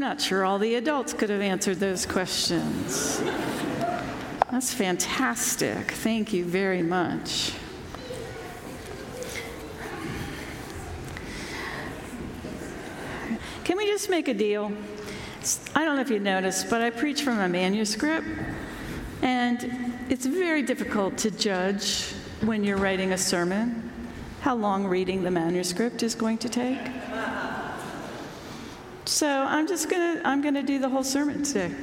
not sure all the adults could have answered those questions. That's fantastic. Thank you very much. Can we just make a deal? I don't know if you noticed, but I preach from a manuscript, and it's very difficult to judge when you're writing a sermon how long reading the manuscript is going to take. So I'm just gonna I'm gonna do the whole sermon today.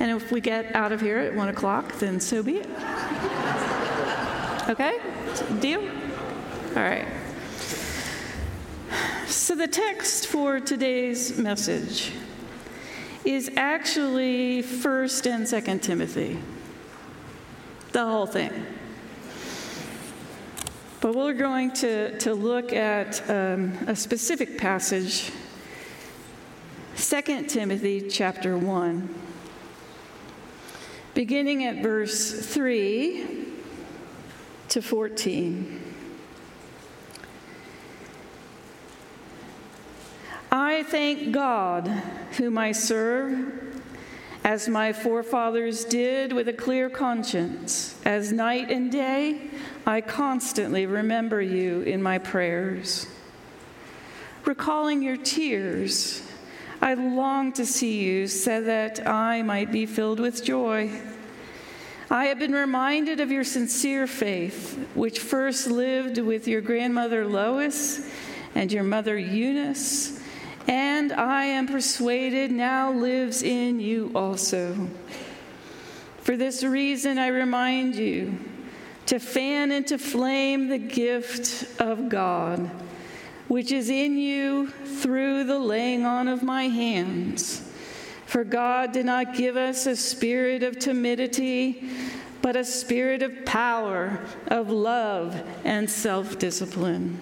And if we get out of here at one o'clock, then so be it. Okay? Deal? All right. So the text for today's message is actually 1st and 2nd Timothy. The whole thing. But we're going to, to look at um, a specific passage, 2 Timothy chapter 1, beginning at verse 3 to 14. I thank God, whom I serve, as my forefathers did with a clear conscience. As night and day, I constantly remember you in my prayers. Recalling your tears, I long to see you so that I might be filled with joy. I have been reminded of your sincere faith, which first lived with your grandmother Lois and your mother Eunice and I am persuaded now lives in you also. For this reason, I remind you to fan into flame the gift of God, which is in you through the laying on of my hands. For God did not give us a spirit of timidity, but a spirit of power, of love, and self discipline.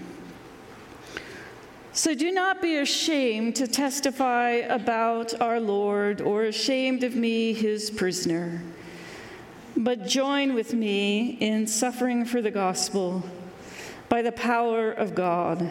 So do not be ashamed to testify about our Lord or ashamed of me, his prisoner, but join with me in suffering for the gospel by the power of God,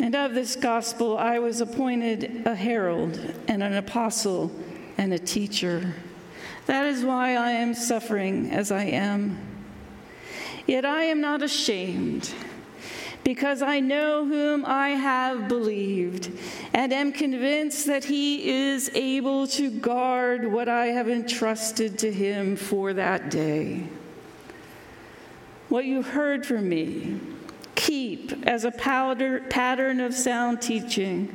And of this gospel, I was appointed a herald and an apostle and a teacher. That is why I am suffering as I am. Yet I am not ashamed, because I know whom I have believed, and am convinced that he is able to guard what I have entrusted to him for that day. What you've heard from me, keep as a powder, pattern of sound teaching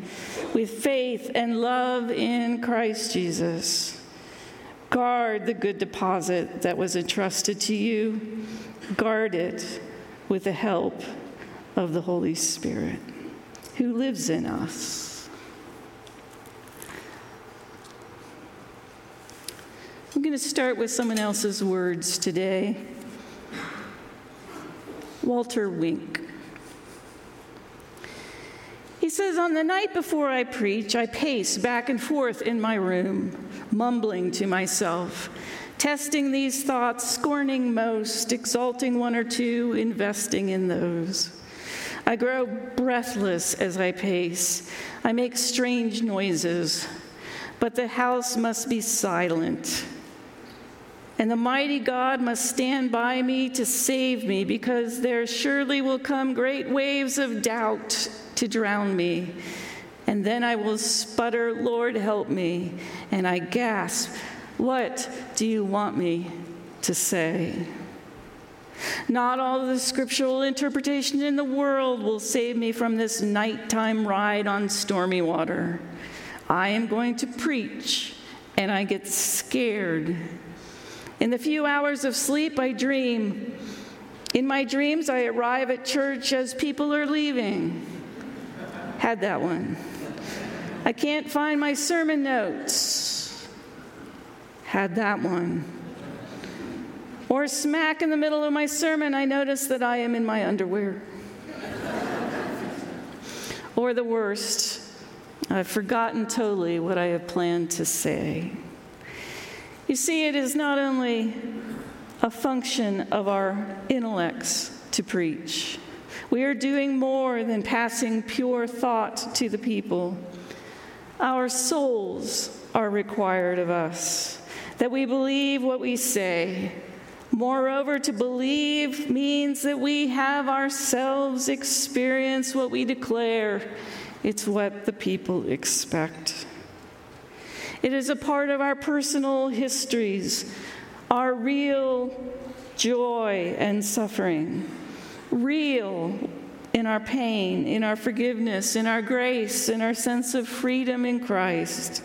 with faith and love in Christ Jesus. Guard the good deposit that was entrusted to you. Guard it with the help of the Holy Spirit who lives in us. I'm going to start with someone else's words today. Walter Wink. He says, On the night before I preach, I pace back and forth in my room mumbling to myself, testing these thoughts, scorning most, exalting one or two, investing in those. I grow breathless as I pace. I make strange noises, but the house must be silent. And the mighty God must stand by me to save me, because there surely will come great waves of doubt to drown me and then I will sputter, Lord, help me. And I gasp, What do you want me to say? Not all the scriptural interpretation in the world will save me from this nighttime ride on stormy water. I am going to preach, and I get scared. In the few hours of sleep, I dream. In my dreams, I arrive at church as people are leaving. Had that one. I can't find my sermon notes. Had that one. Or smack in the middle of my sermon, I notice that I am in my underwear. or the worst, I've forgotten totally what I have planned to say. You see, it is not only a function of our intellects to preach, we are doing more than passing pure thought to the people. Our souls are required of us, that we believe what we say. Moreover, to believe means that we have ourselves experienced what we declare. It's what the people expect. It is a part of our personal histories, our real joy and suffering, real in our pain, in our forgiveness, in our grace, in our sense of freedom in Christ.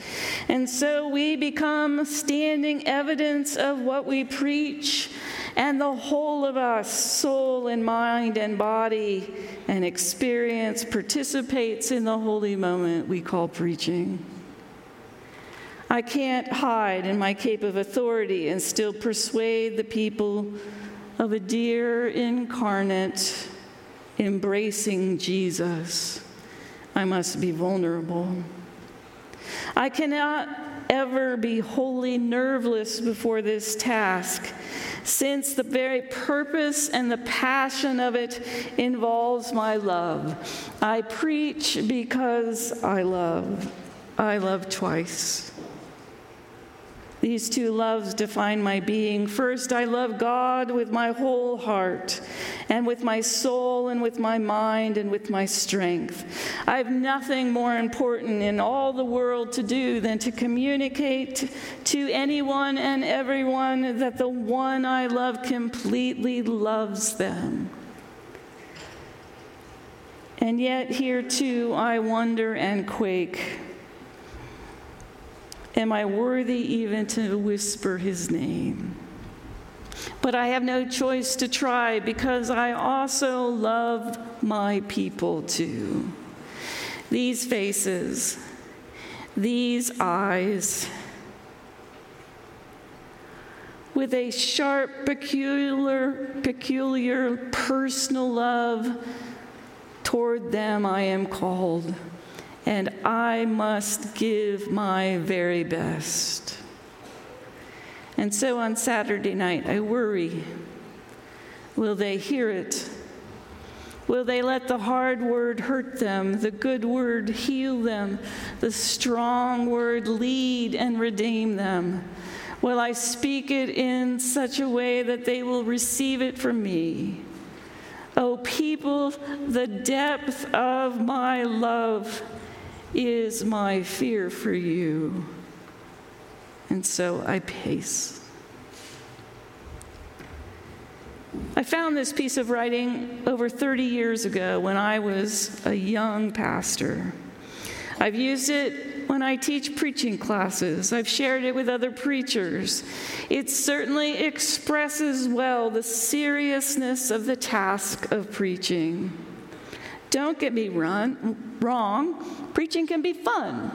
And so we become standing evidence of what we preach, and the whole of us, soul and mind and body and experience, participates in the holy moment we call preaching. I can't hide in my cape of authority and still persuade the people of a dear incarnate embracing Jesus. I must be vulnerable. I cannot ever be wholly nerveless before this task, since the very purpose and the passion of it involves my love. I preach because I love. I love twice. These two loves define my being. First, I love God with my whole heart, and with my soul, and with my mind, and with my strength. I have nothing more important in all the world to do than to communicate to anyone and everyone that the one I love completely loves them. And yet, here too, I wonder and quake. Am I worthy even to whisper his name? But I have no choice to try because I also love my people too. These faces, these eyes, with a sharp, peculiar, peculiar personal love toward them, I am called and I must give my very best. And so on Saturday night, I worry will they hear it? Will they let the hard word hurt them, the good word heal them, the strong word lead and redeem them? Will I speak it in such a way that they will receive it from me? Oh, people, the depth of my love is my fear for you. And so I pace. I found this piece of writing over 30 years ago when I was a young pastor. I've used it when I teach preaching classes. I've shared it with other preachers. It certainly expresses well the seriousness of the task of preaching. Don't get me run, wrong, preaching can be fun,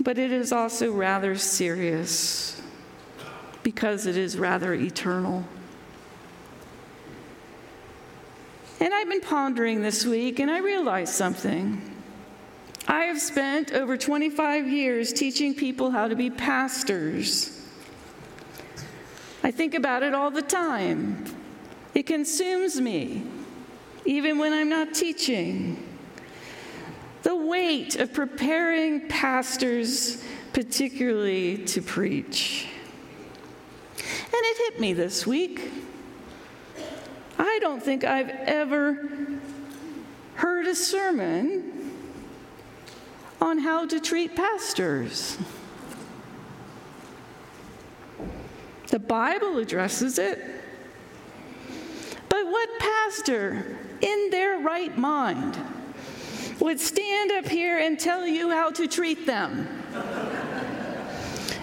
but it is also rather serious because it is rather eternal. And I've been pondering this week, and I realized something. I have spent over 25 years teaching people how to be pastors. I think about it all the time. It consumes me even when I'm not teaching. The weight of preparing pastors, particularly to preach. And it hit me this week. I don't think I've ever heard a sermon on how to treat pastors. The Bible addresses it. But what pastor in their right mind would stand up here and tell you how to treat them.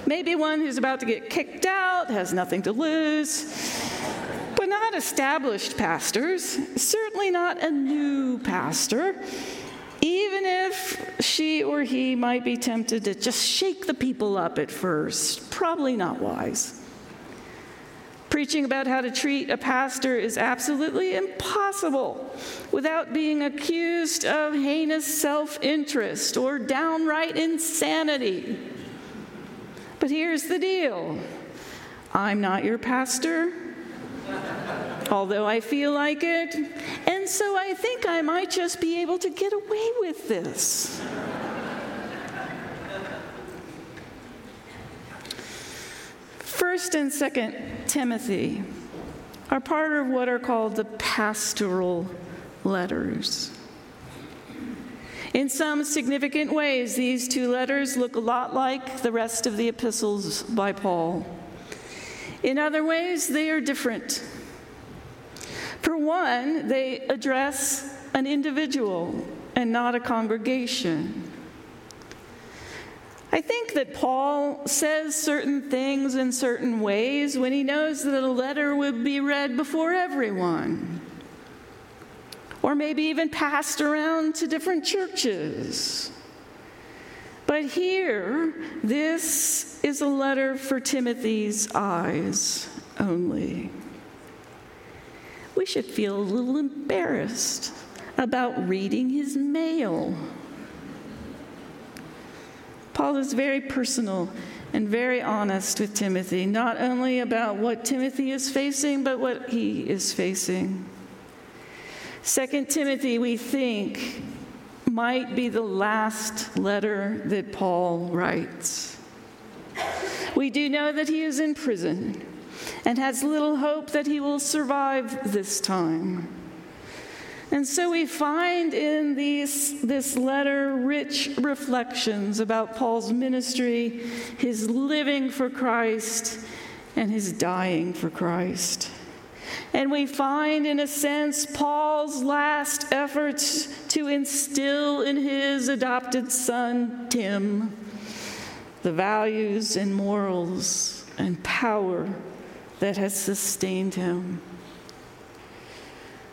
Maybe one who's about to get kicked out, has nothing to lose, but not established pastors, certainly not a new pastor. Even if she or he might be tempted to just shake the people up at first. Probably not wise. Preaching about how to treat a pastor is absolutely impossible without being accused of heinous self interest or downright insanity. But here's the deal I'm not your pastor, although I feel like it, and so I think I might just be able to get away with this. First and Second Timothy are part of what are called the pastoral letters. In some significant ways, these two letters look a lot like the rest of the epistles by Paul. In other ways, they are different. For one, they address an individual and not a congregation. I think that Paul says certain things in certain ways when he knows that a letter would be read before everyone, or maybe even passed around to different churches. But here, this is a letter for Timothy's eyes only. We should feel a little embarrassed about reading his mail. Paul is very personal and very honest with Timothy, not only about what Timothy is facing, but what he is facing. Second Timothy, we think, might be the last letter that Paul writes. We do know that he is in prison and has little hope that he will survive this time. And so we find in these, this letter rich reflections about Paul's ministry, his living for Christ, and his dying for Christ. And we find, in a sense, Paul's last efforts to instill in his adopted son, Tim, the values and morals and power that has sustained him.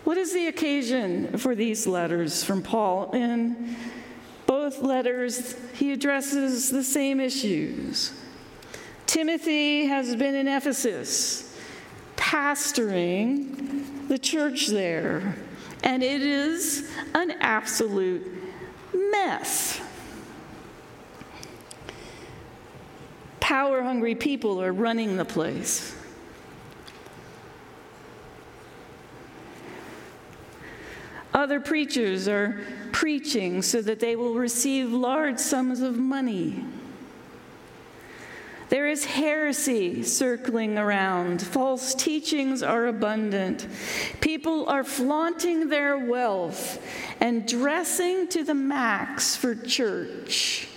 What is the occasion for these letters from Paul? In both letters, he addresses the same issues. Timothy has been in Ephesus, pastoring the church there, and it is an absolute mess. Power hungry people are running the place. Other preachers are preaching so that they will receive large sums of money. There is heresy circling around. False teachings are abundant. People are flaunting their wealth and dressing to the max for church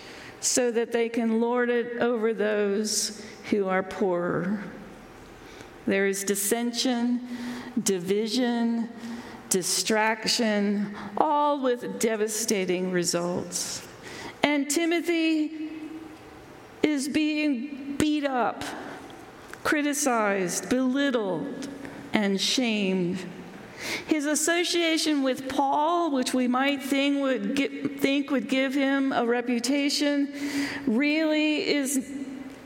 so that they can lord it over those who are poorer. There is dissension, division, distraction, all with devastating results. And Timothy is being beat up, criticized, belittled, and shamed. His association with Paul, which we might think would, get, think would give him a reputation, really is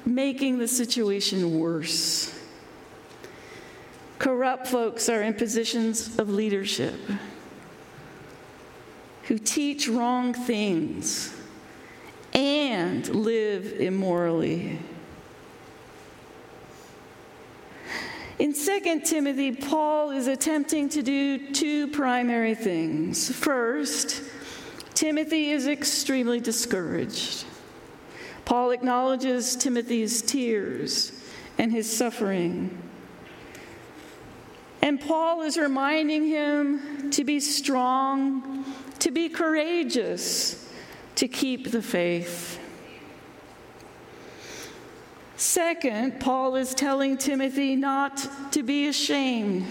making the situation worse. Corrupt folks are in positions of leadership who teach wrong things and live immorally. In 2 Timothy, Paul is attempting to do two primary things. First, Timothy is extremely discouraged. Paul acknowledges Timothy's tears and his suffering. And Paul is reminding him to be strong, to be courageous, to keep the faith. Second, Paul is telling Timothy not to be ashamed,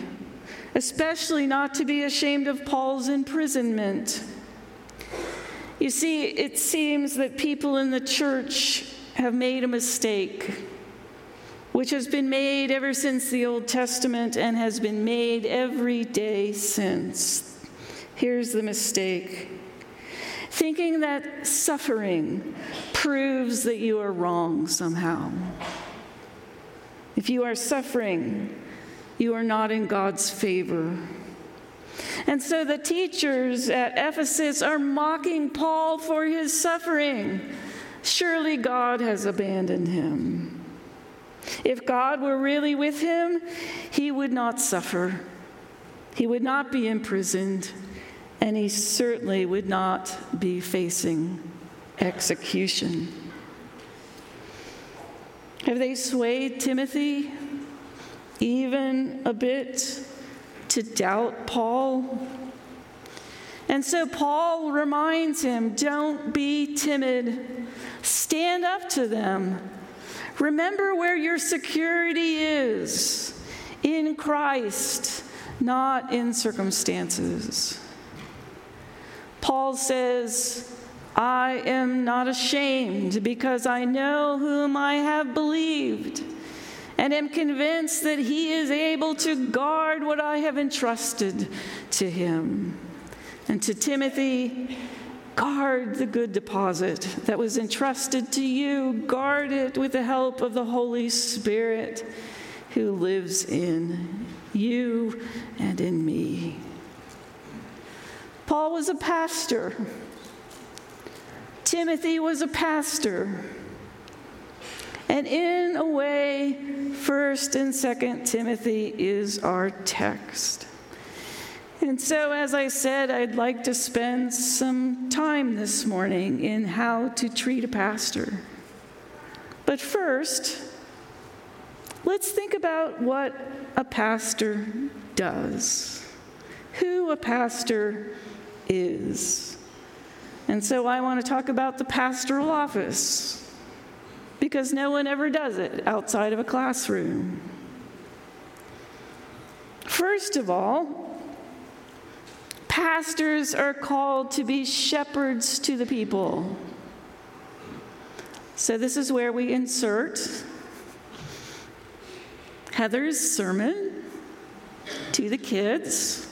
especially not to be ashamed of Paul's imprisonment. You see, it seems that people in the church have made a mistake which has been made ever since the Old Testament and has been made every day since. Here's the mistake thinking that suffering proves that you are wrong somehow. If you are suffering, you are not in God's favor. And so the teachers at Ephesus are mocking Paul for his suffering. Surely God has abandoned him. If God were really with him, he would not suffer, he would not be imprisoned, and he certainly would not be facing execution. Have they swayed Timothy even a bit to doubt Paul? And so Paul reminds him don't be timid, stand up to them. Remember where your security is in Christ, not in circumstances. Paul says, I am not ashamed because I know whom I have believed and am convinced that he is able to guard what I have entrusted to him. And to Timothy, guard the good deposit that was entrusted to you. Guard it with the help of the Holy Spirit who lives in you and in me. Paul was a pastor. Timothy was a pastor. And in a way, 1st and 2nd Timothy is our text. And so, as I said, I'd like to spend some time this morning in how to treat a pastor. But first, let's think about what a pastor does, who a pastor is. And so, I want to talk about the pastoral office because no one ever does it outside of a classroom. First of all, pastors are called to be shepherds to the people. So, this is where we insert Heather's sermon to the kids,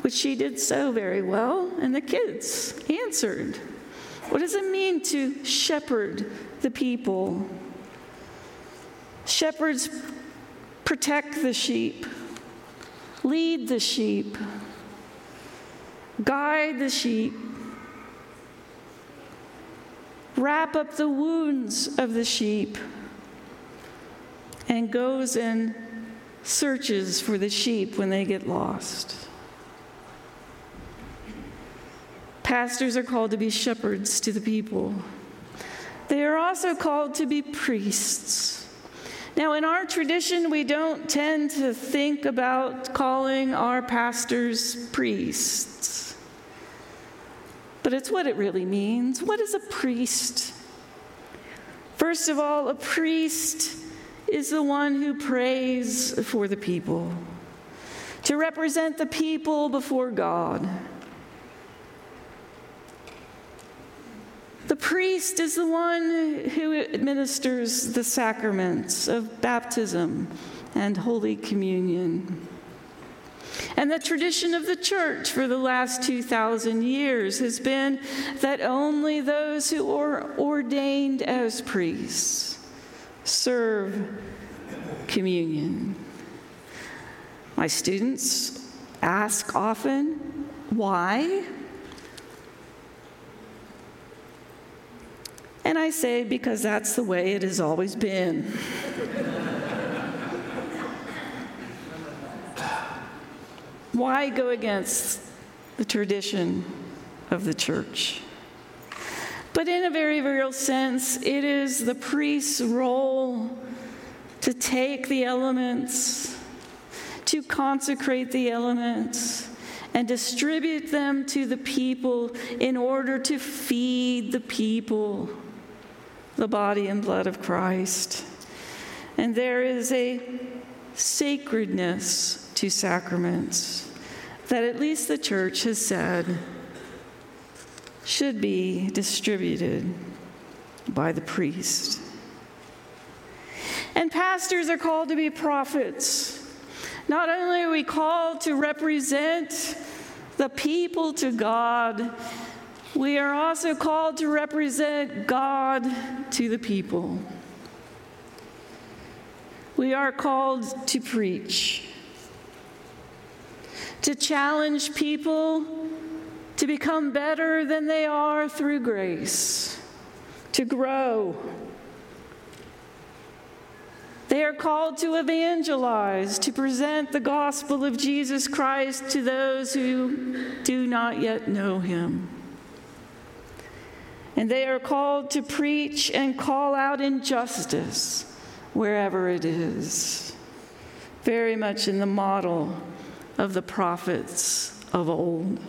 which she did so very well, and the kids answered. What does it mean to shepherd the people? Shepherds protect the sheep, lead the sheep, guide the sheep, wrap up the wounds of the sheep, and goes and searches for the sheep when they get lost. Pastors are called to be shepherds to the people. They are also called to be priests. Now, in our tradition, we don't tend to think about calling our pastors priests. But it's what it really means. What is a priest? First of all, a priest is the one who prays for the people, to represent the people before God. The priest is the one who administers the sacraments of baptism and Holy Communion. And the tradition of the church for the last 2,000 years has been that only those who are ordained as priests serve communion. My students ask often, why? And I say, because that's the way it has always been. Why go against the tradition of the church? But in a very real sense, it is the priest's role to take the elements, to consecrate the elements, and distribute them to the people in order to feed the people the body and blood of Christ. And there is a sacredness to sacraments that at least the church has said should be distributed by the priest. And pastors are called to be prophets. Not only are we called to represent the people to God, we are also called to represent God to the people. We are called to preach, to challenge people to become better than they are through grace, to grow. They are called to evangelize, to present the gospel of Jesus Christ to those who do not yet know him. And they are called to preach and call out injustice wherever it is, very much in the model of the prophets of old.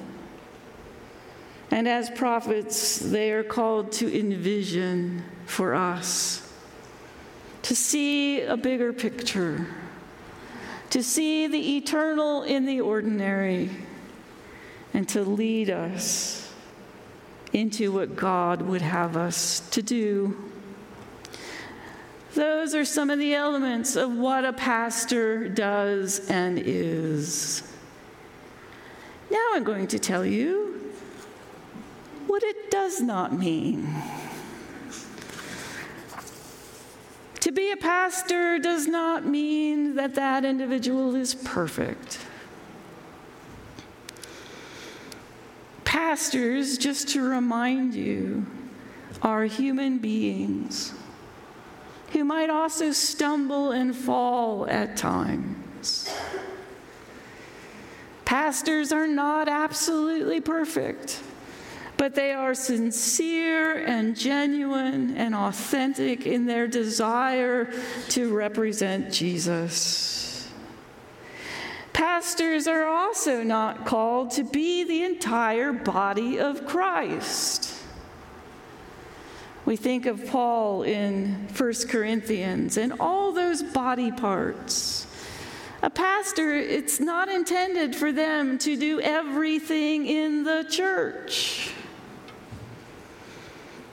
And as prophets, they are called to envision for us, to see a bigger picture, to see the eternal in the ordinary, and to lead us into what God would have us to do. Those are some of the elements of what a pastor does and is. Now I'm going to tell you what it does not mean. To be a pastor does not mean that that individual is perfect. Pastors, just to remind you, are human beings who might also stumble and fall at times. Pastors are not absolutely perfect, but they are sincere and genuine and authentic in their desire to represent Jesus. Pastors are also not called to be the entire body of Christ. We think of Paul in 1 Corinthians and all those body parts. A pastor, it's not intended for them to do everything in the church,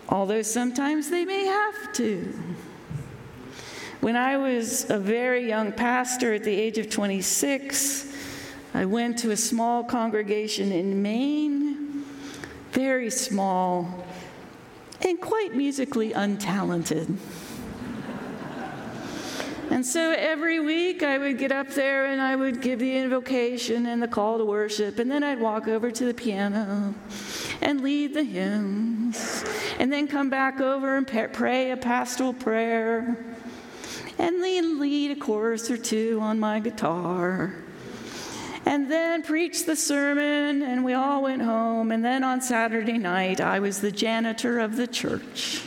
although sometimes they may have to. When I was a very young pastor at the age of 26, I went to a small congregation in Maine, very small and quite musically untalented. And so every week I would get up there and I would give the invocation and the call to worship, and then I'd walk over to the piano and lead the hymns, and then come back over and pray a pastoral prayer, and then lead a chorus or two on my guitar and then preached the sermon, and we all went home. And then on Saturday night, I was the janitor of the church.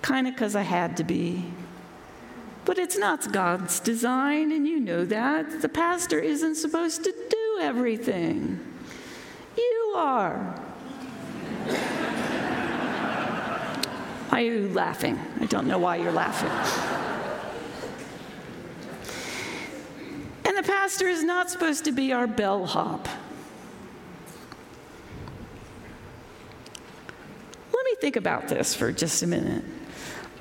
Kind of because I had to be. But it's not God's design, and you know that. The pastor isn't supposed to do everything. You are. Why are you laughing? I don't know why you're laughing. And the pastor is not supposed to be our bellhop. Let me think about this for just a minute.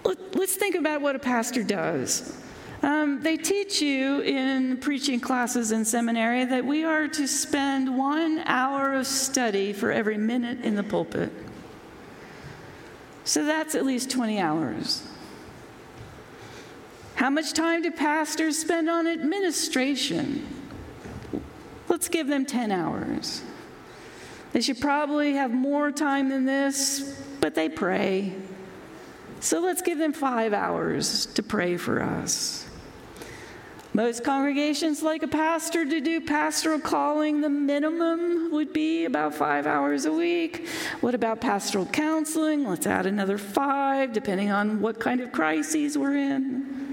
Let's think about what a pastor does. Um, they teach you in preaching classes in seminary that we are to spend one hour of study for every minute in the pulpit. So that's at least 20 hours. How much time do pastors spend on administration? Let's give them 10 hours. They should probably have more time than this, but they pray. So let's give them five hours to pray for us. Most congregations like a pastor to do pastoral calling. The minimum would be about five hours a week. What about pastoral counseling? Let's add another five, depending on what kind of crises we're in.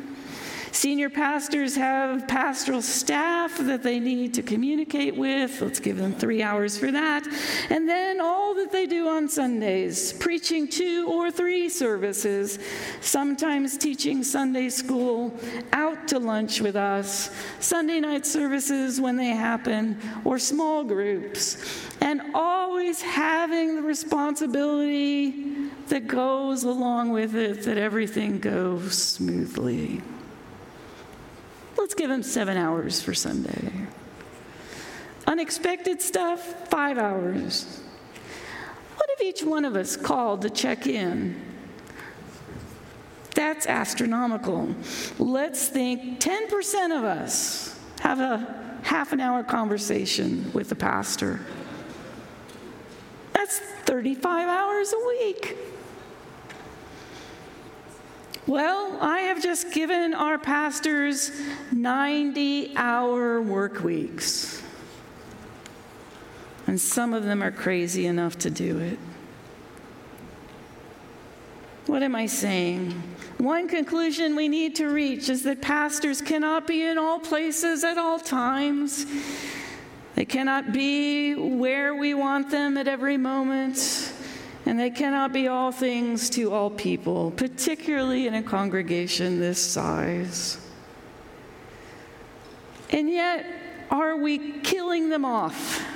Senior pastors have pastoral staff that they need to communicate with. Let's give them three hours for that. And then all that they do on Sundays preaching two or three services, sometimes teaching Sunday school, out to lunch with us, Sunday night services when they happen, or small groups. And always having the responsibility that goes along with it that everything goes smoothly. Let's give him seven hours for Sunday. Unexpected stuff, five hours. What if each one of us called to check in? That's astronomical. Let's think 10% of us have a half an hour conversation with the pastor. That's 35 hours a week. Well, I have just given our pastors 90 hour work weeks. And some of them are crazy enough to do it. What am I saying? One conclusion we need to reach is that pastors cannot be in all places at all times. They cannot be where we want them at every moment and they cannot be all things to all people, particularly in a congregation this size. And yet, are we killing them off?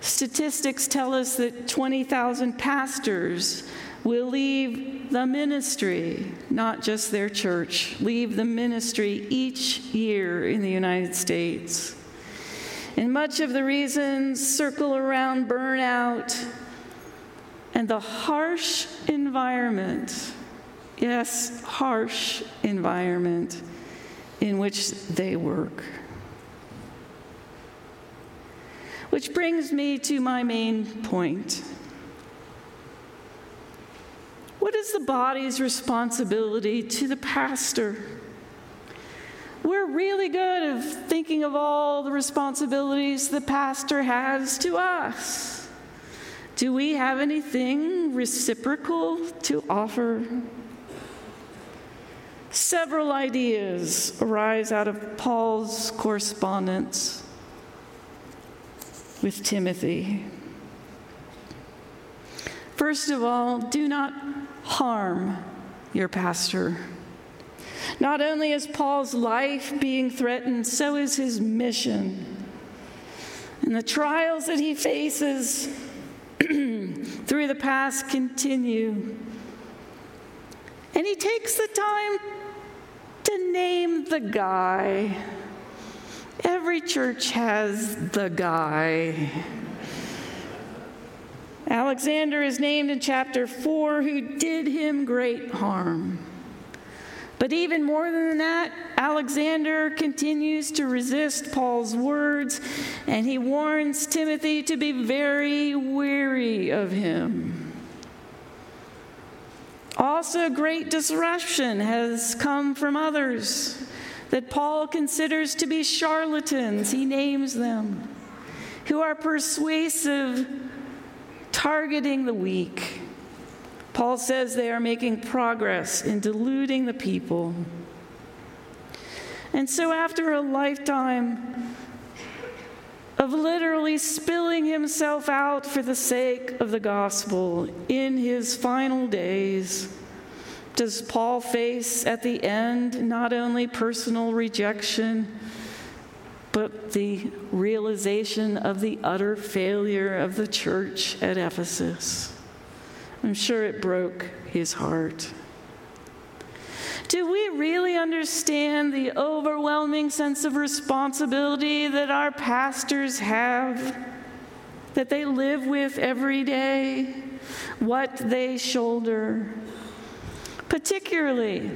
Statistics tell us that 20,000 pastors will leave the ministry, not just their church, leave the ministry each year in the United States. And much of the reasons circle around burnout and the harsh environment, yes, harsh environment in which they work. Which brings me to my main point. What is the body's responsibility to the pastor? We're really good at thinking of all the responsibilities the pastor has to us. Do we have anything reciprocal to offer? Several ideas arise out of Paul's correspondence with Timothy. First of all, do not harm your pastor. Not only is Paul's life being threatened, so is his mission. And the trials that he faces through the past continue. And he takes the time to name the guy. Every church has the guy. Alexander is named in chapter 4 who did him great harm. But even more than that, Alexander continues to resist Paul's words, and he warns Timothy to be very weary of him. Also, great disruption has come from others that Paul considers to be charlatans, he names them, who are persuasive, targeting the weak. Paul says they are making progress in deluding the people. And so, after a lifetime of literally spilling himself out for the sake of the gospel in his final days, does Paul face at the end not only personal rejection, but the realization of the utter failure of the church at Ephesus? I'm sure it broke his heart. Do we really understand the overwhelming sense of responsibility that our pastors have, that they live with every day, what they shoulder? Particularly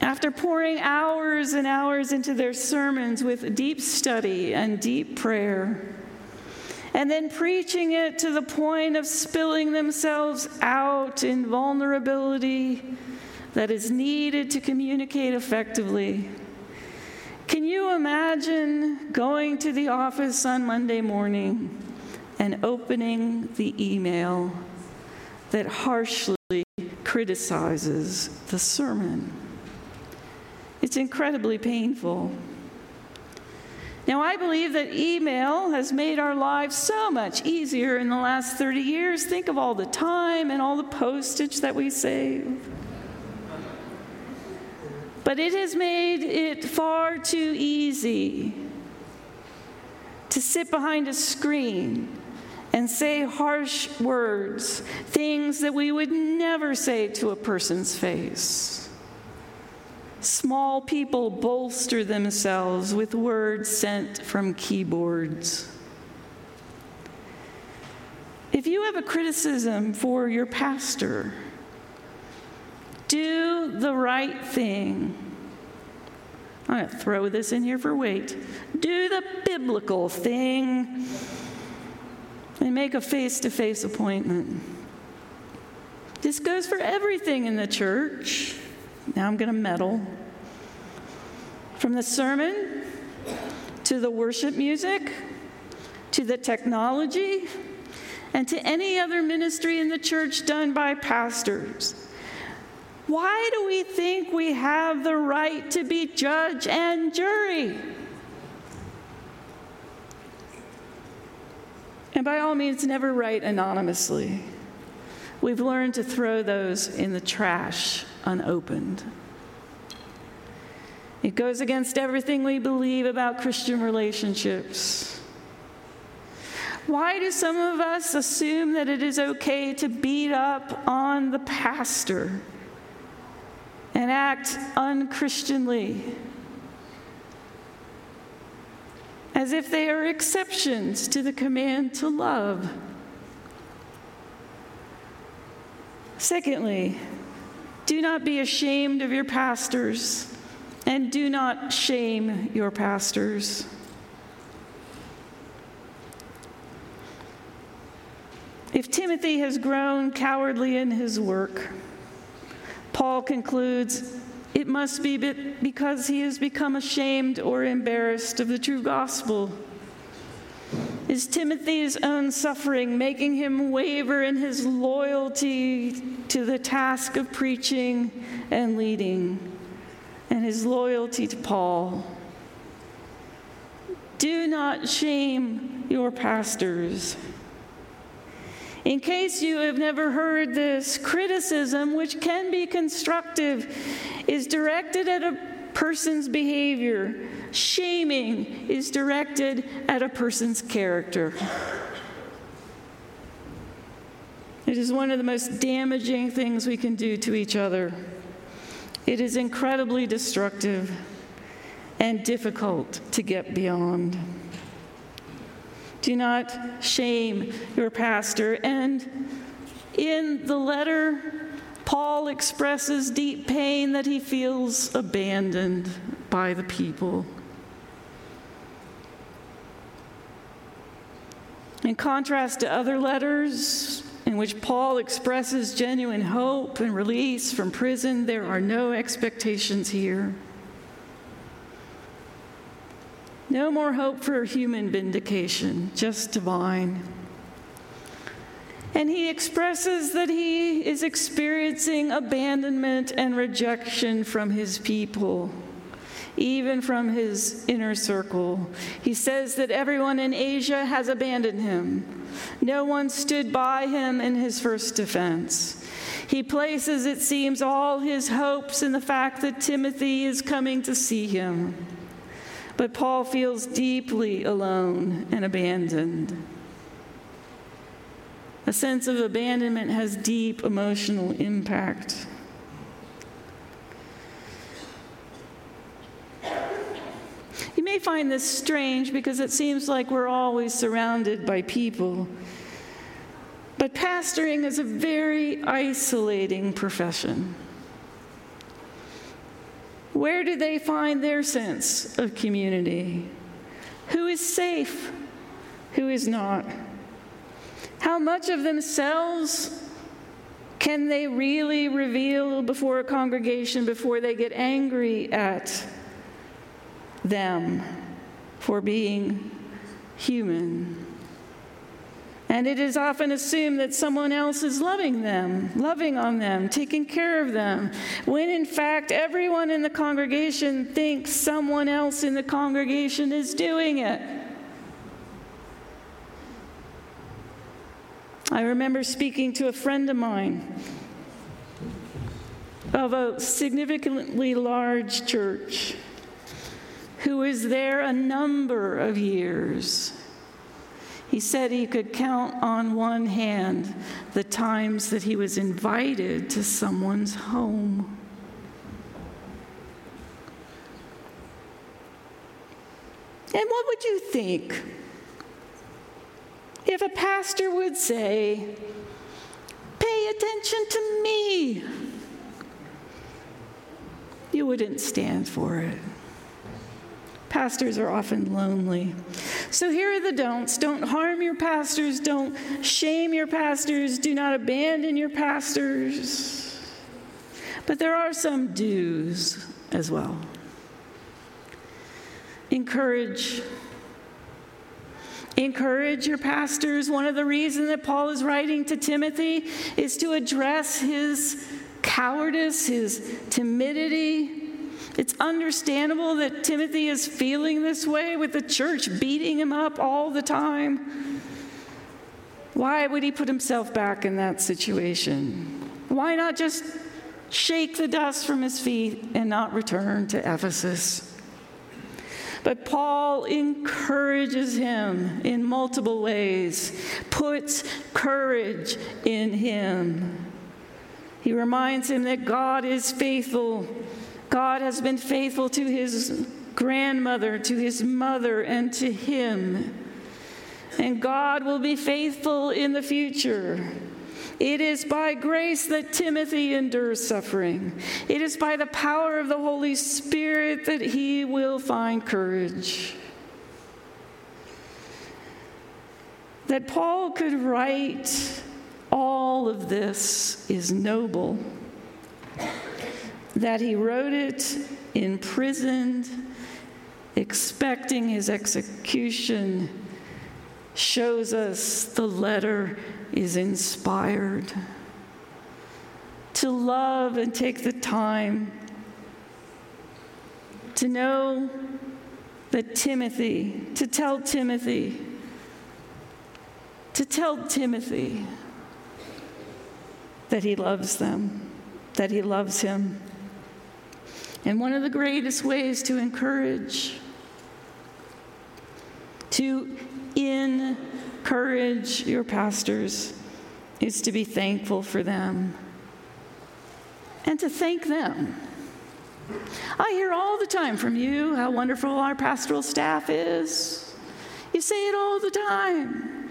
after pouring hours and hours into their sermons with deep study and deep prayer and then preaching it to the point of spilling themselves out in vulnerability that is needed to communicate effectively. Can you imagine going to the office on Monday morning and opening the email that harshly criticizes the sermon? It's incredibly painful. Now, I believe that email has made our lives so much easier in the last 30 years. Think of all the time and all the postage that we save. But it has made it far too easy to sit behind a screen and say harsh words, things that we would never say to a person's face. Small people bolster themselves with words sent from keyboards. If you have a criticism for your pastor, do the right thing. I'm going to throw this in here for weight. Do the biblical thing and make a face to face appointment. This goes for everything in the church. Now I'm going to meddle. From the sermon to the worship music to the technology and to any other ministry in the church done by pastors. Why do we think we have the right to be judge and jury? And by all means, never write anonymously. We've learned to throw those in the trash unopened. It goes against everything we believe about Christian relationships. Why do some of us assume that it is okay to beat up on the pastor and act unchristianly? As if they are exceptions to the command to love. Secondly, do not be ashamed of your pastors, and do not shame your pastors. If Timothy has grown cowardly in his work, Paul concludes it must be because he has become ashamed or embarrassed of the true gospel. Is Timothy's own suffering making him waver in his loyalty to the task of preaching and leading, and his loyalty to Paul? Do not shame your pastors. In case you have never heard this, criticism, which can be constructive, is directed at a person's behavior. Shaming is directed at a person's character. It is one of the most damaging things we can do to each other. It is incredibly destructive and difficult to get beyond. Do not shame your pastor. And in the letter, Paul expresses deep pain that he feels abandoned by the people. In contrast to other letters in which Paul expresses genuine hope and release from prison, there are no expectations here. No more hope for human vindication, just divine. And he expresses that he is experiencing abandonment and rejection from his people, even from his inner circle. He says that everyone in Asia has abandoned him. No one stood by him in his first defense. He places, it seems, all his hopes in the fact that Timothy is coming to see him. But Paul feels deeply alone and abandoned. A sense of abandonment has deep emotional impact. You may find this strange because it seems like we're always surrounded by people. But pastoring is a very isolating profession. Where do they find their sense of community? Who is safe? Who is not? How much of themselves can they really reveal before a congregation before they get angry at them for being human? And it is often assumed that someone else is loving them, loving on them, taking care of them, when in fact everyone in the congregation thinks someone else in the congregation is doing it. I remember speaking to a friend of mine of a significantly large church who was there a number of years. He said he could count on one hand the times that he was invited to someone's home. And what would you think if a pastor would say, Pay attention to me? You wouldn't stand for it. Pastors are often lonely. So here are the don'ts. Don't harm your pastors. Don't shame your pastors. Do not abandon your pastors. But there are some do's as well. Encourage. Encourage your pastors. One of the reasons that Paul is writing to Timothy is to address his cowardice, his timidity. It's understandable that Timothy is feeling this way with the church beating him up all the time. Why would he put himself back in that situation? Why not just shake the dust from his feet and not return to Ephesus? But Paul encourages him in multiple ways, puts courage in him. He reminds him that God is faithful. God has been faithful to his grandmother, to his mother, and to him. And God will be faithful in the future. It is by grace that Timothy endures suffering. It is by the power of the Holy Spirit that he will find courage. That Paul could write all of this is noble. That he wrote it imprisoned, expecting his execution, shows us the letter is inspired. To love and take the time to know that Timothy, to tell Timothy, to tell Timothy that he loves them, that he loves him. And one of the greatest ways to encourage, to encourage your pastors is to be thankful for them and to thank them. I hear all the time from you how wonderful our pastoral staff is. You say it all the time.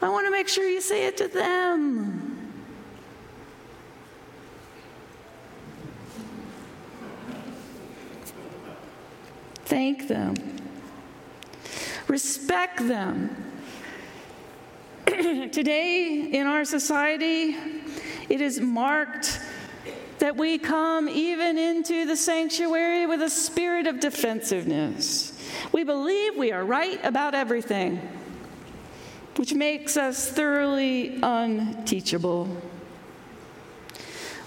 I want to make sure you say it to them. Thank them. Respect them. Today, in our society, it is marked that we come even into the sanctuary with a spirit of defensiveness. We believe we are right about everything, which makes us thoroughly unteachable.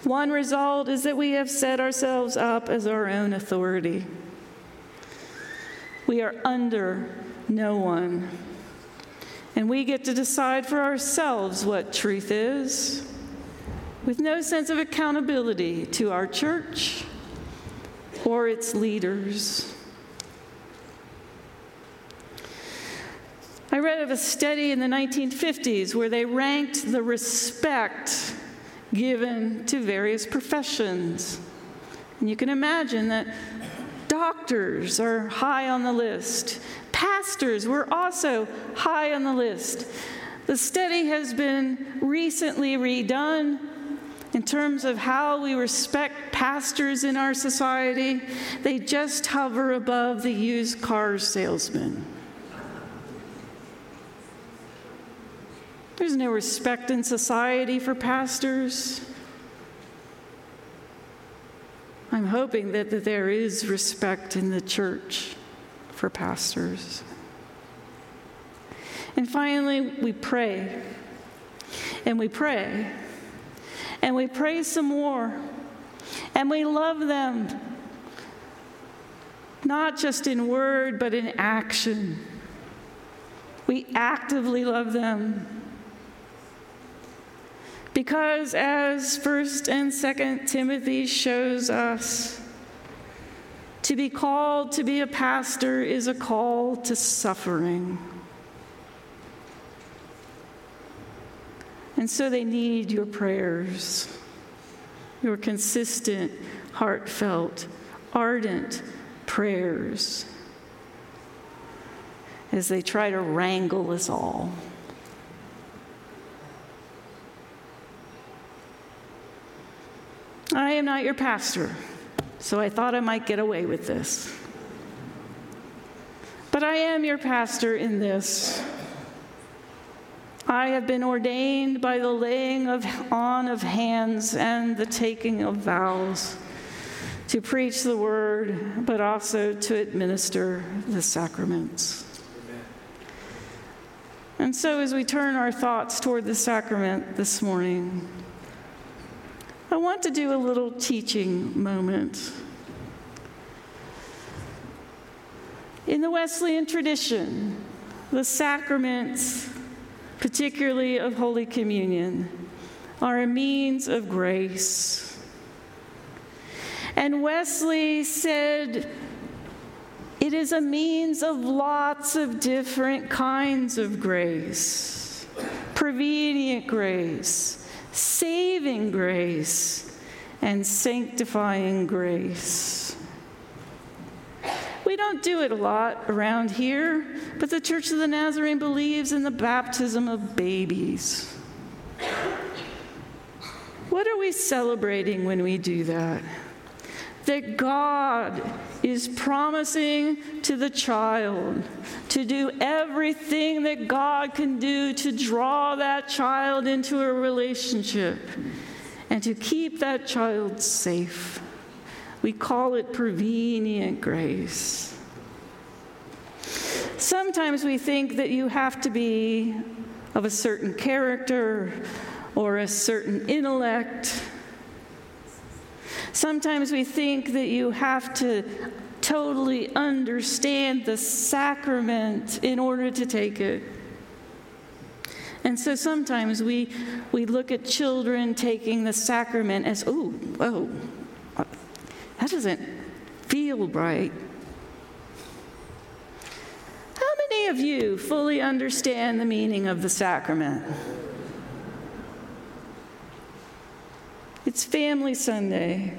One result is that we have set ourselves up as our own authority. We are under no one. And we get to decide for ourselves what truth is with no sense of accountability to our church or its leaders. I read of a study in the 1950s where they ranked the respect given to various professions. And you can imagine that doctors are high on the list, Pastors were also high on the list. The study has been recently redone in terms of how we respect pastors in our society. They just hover above the used car salesman. There's no respect in society for pastors. I'm hoping that, that there is respect in the church for pastors. And finally, we pray. And we pray. And we pray some more. And we love them, not just in word, but in action. We actively love them. Because as 1st and 2nd Timothy shows us, to be called to be a pastor is a call to suffering. And so they need your prayers, your consistent, heartfelt, ardent prayers. as they try to wrangle us all. I am not your pastor, so I thought I might get away with this. But I am your pastor in this. I have been ordained by the laying of, on of hands and the taking of vows to preach the word, but also to administer the sacraments. And so, as we turn our thoughts toward the sacrament this morning, I want to do a little teaching moment. In the Wesleyan tradition, the sacraments, particularly of Holy Communion, are a means of grace. And Wesley said, it is a means of lots of different kinds of grace prevenient grace, saving grace, and sanctifying grace. We don't do it a lot around here, but the Church of the Nazarene believes in the baptism of babies. What are we celebrating when we do that? That God is promising to the child to do everything that God can do to draw that child into a relationship and to keep that child safe. We call it prevenient grace. Sometimes we think that you have to be of a certain character or a certain intellect Sometimes we think that you have to totally understand the sacrament in order to take it. And so sometimes we, we look at children taking the sacrament as, oh, oh, that doesn't feel right. How many of you fully understand the meaning of the sacrament? It's Family Sunday.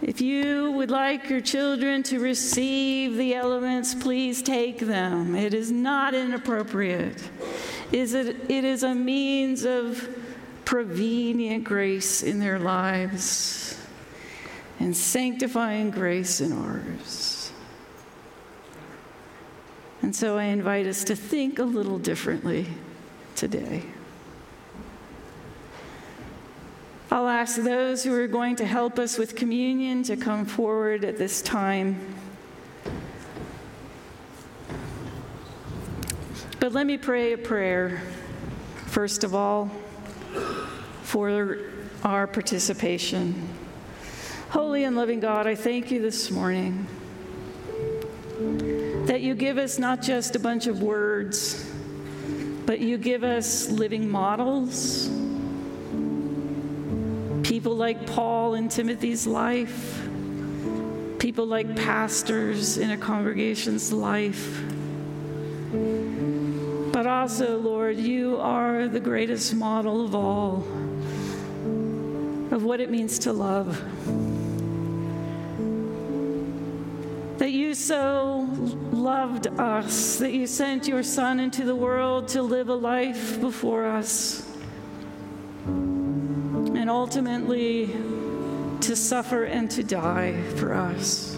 If you would like your children to receive the elements, please take them. It is not inappropriate. Is it, it is a means of prevenient grace in their lives and sanctifying grace in ours. And so I invite us to think a little differently today. I'll ask those who are going to help us with communion to come forward at this time. But let me pray a prayer, first of all, for our participation. Holy and loving God, I thank you this morning that you give us not just a bunch of words, but you give us living models people like Paul in Timothy's life, people like pastors in a congregation's life. But also, Lord, you are the greatest model of all of what it means to love. That you so loved us, that you sent your Son into the world to live a life before us and ultimately to suffer and to die for us.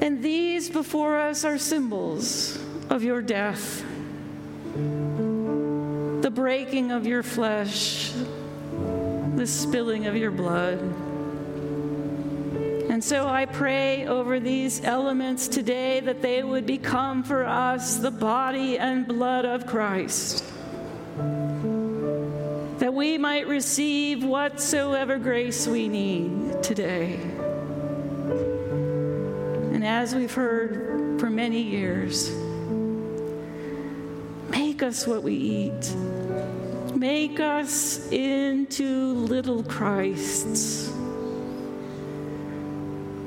And these before us are symbols of your death, the breaking of your flesh, the spilling of your blood. And so I pray over these elements today that they would become for us the body and blood of Christ that we might receive whatsoever grace we need today. And as we've heard for many years, make us what we eat. Make us into little Christs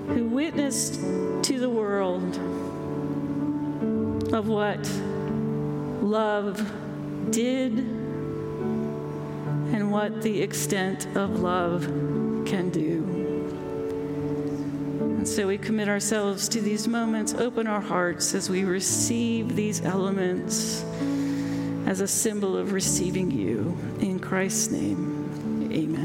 who witnessed to the world of what love did and what the extent of love can do. And so we commit ourselves to these moments, open our hearts as we receive these elements as a symbol of receiving you. In Christ's name, amen.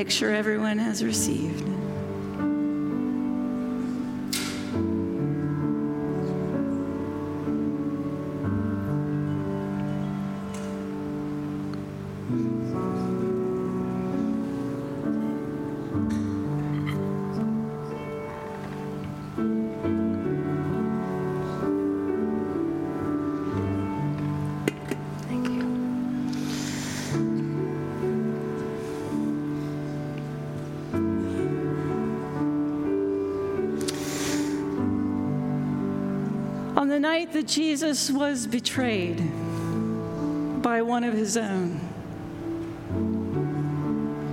Make sure everyone has received. The night that Jesus was betrayed by one of his own,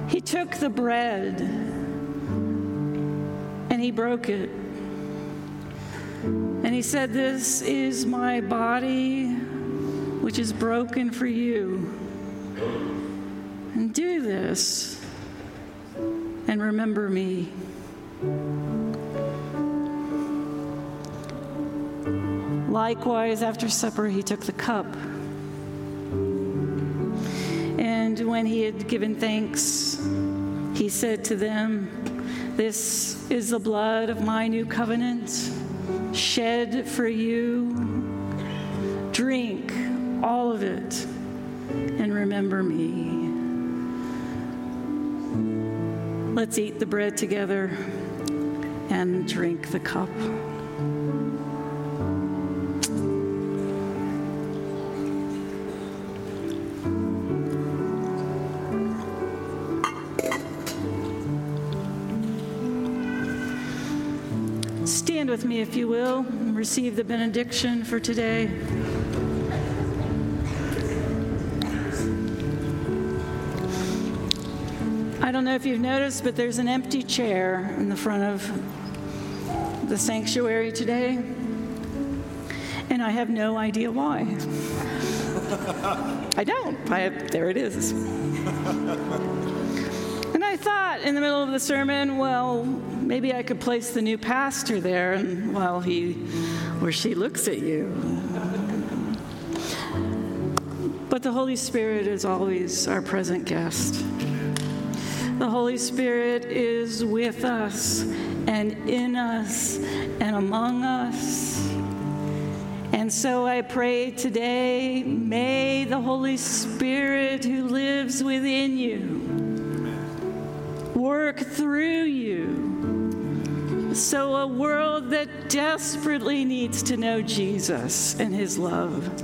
he took the bread and he broke it. And he said, This is my body, which is broken for you. And do this and remember me. Likewise, after supper, he took the cup. And when he had given thanks, he said to them, This is the blood of my new covenant, shed for you. Drink all of it and remember me. Let's eat the bread together and drink the cup. With me, if you will, and receive the benediction for today. I don't know if you've noticed, but there's an empty chair in the front of the sanctuary today, and I have no idea why. I don't. I, there it is. And I thought in the middle of the sermon, well, maybe I could place the new pastor there, and while he or she looks at you. But the Holy Spirit is always our present guest. The Holy Spirit is with us and in us and among us. And so I pray today, may the Holy Spirit who lives within you work through you. So a world that desperately needs to know Jesus and his love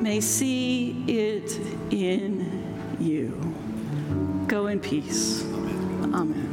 may see it in you. Go in peace. Amen.